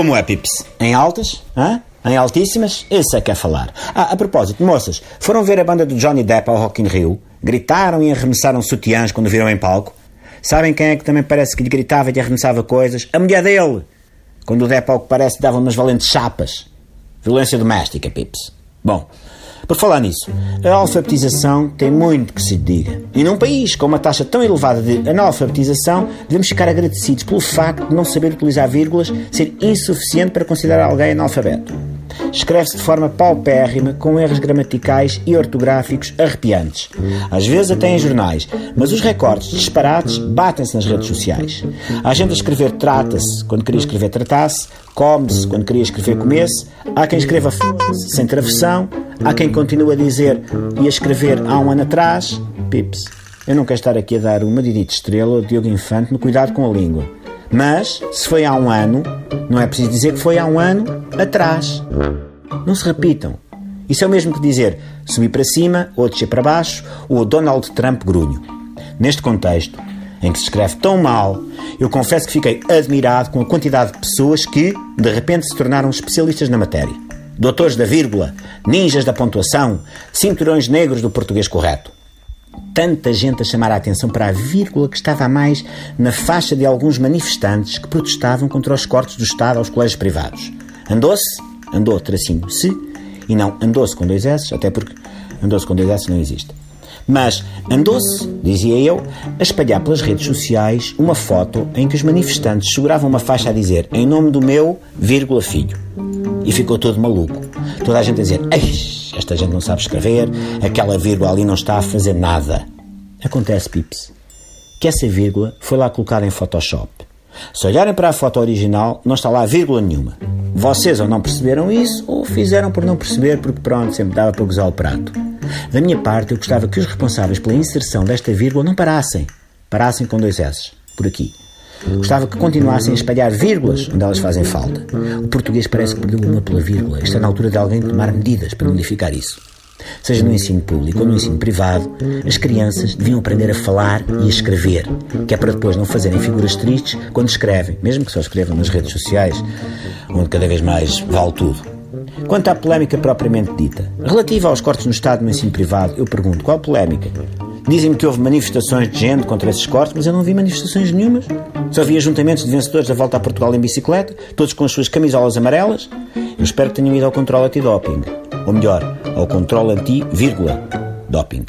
Como é, Pips? Em altas? Hã? Em altíssimas? Esse é que é falar. Ah, a propósito, moças, foram ver a banda do Johnny Depp ao Rock in Rio? Gritaram e arremessaram sutiãs quando viram em palco? Sabem quem é que também parece que lhe gritava e lhe arremessava coisas? A mulher dele! Quando o Depp, ao que parece, dava umas valentes chapas. Violência doméstica, Pips. Bom, por falar nisso, a alfabetização tem muito que se diga. E num país com uma taxa tão elevada de analfabetização, devemos ficar agradecidos pelo facto de não saber utilizar vírgulas ser insuficiente para considerar alguém analfabeto. Escreve-se de forma paupérrima, com erros gramaticais e ortográficos arrepiantes. Às vezes até em jornais, mas os recortes disparates batem-se nas redes sociais. Há gente a escrever trata-se quando queria escrever tratasse, come-se quando queria escrever comesse, há quem escreva foda-se sem travessão, há quem continue a dizer e a escrever há um ano atrás. Pips, eu não quero estar aqui a dar uma Didite Estrela ou Diogo Infante no cuidado com a língua. Mas, se foi há um ano, não é preciso dizer que foi há um ano atrás. Não se repitam. Isso é o mesmo que dizer subir para cima ou descer para baixo ou Donald Trump grunho. Neste contexto, em que se escreve tão mal, eu confesso que fiquei admirado com a quantidade de pessoas que, de repente, se tornaram especialistas na matéria. Doutores da vírgula, ninjas da pontuação, cinturões negros do português correto tanta gente a chamar a atenção para a vírgula que estava a mais na faixa de alguns manifestantes que protestavam contra os cortes do Estado aos colégios privados. Andou-se, andou tracinho se, e não andou-se com dois S, até porque andou-se com dois S não existe. Mas andou-se, dizia eu, a espalhar pelas redes sociais uma foto em que os manifestantes seguravam uma faixa a dizer em nome do meu, vírgula, filho. E ficou todo maluco. Toda a gente a dizer, Eish! Esta gente não sabe escrever, aquela vírgula ali não está a fazer nada. Acontece, Pips, que essa vírgula foi lá colocada em Photoshop. Se olharem para a foto original, não está lá vírgula nenhuma. Vocês ou não perceberam isso, ou fizeram por não perceber, porque pronto, sempre dava para gozar o prato. Da minha parte, eu gostava que os responsáveis pela inserção desta vírgula não parassem. Parassem com dois S, por aqui. Gostava que continuassem a espalhar vírgulas onde elas fazem falta. O português parece que perdeu uma pela vírgula. Está na altura de alguém tomar medidas para modificar isso. Seja no ensino público ou no ensino privado, as crianças deviam aprender a falar e a escrever, que é para depois não fazerem figuras tristes quando escrevem, mesmo que só escrevam nas redes sociais, onde cada vez mais vale tudo. Quanto à polémica propriamente dita, relativa aos cortes no Estado no ensino privado, eu pergunto: qual polémica? Dizem-me que houve manifestações de gente contra esses cortes, mas eu não vi manifestações nenhumas. Só vi ajuntamentos de vencedores da volta a Portugal em bicicleta, todos com as suas camisolas amarelas. Eu espero que tenham ido ao controle antidoping. Ou melhor, ao controle anti-doping.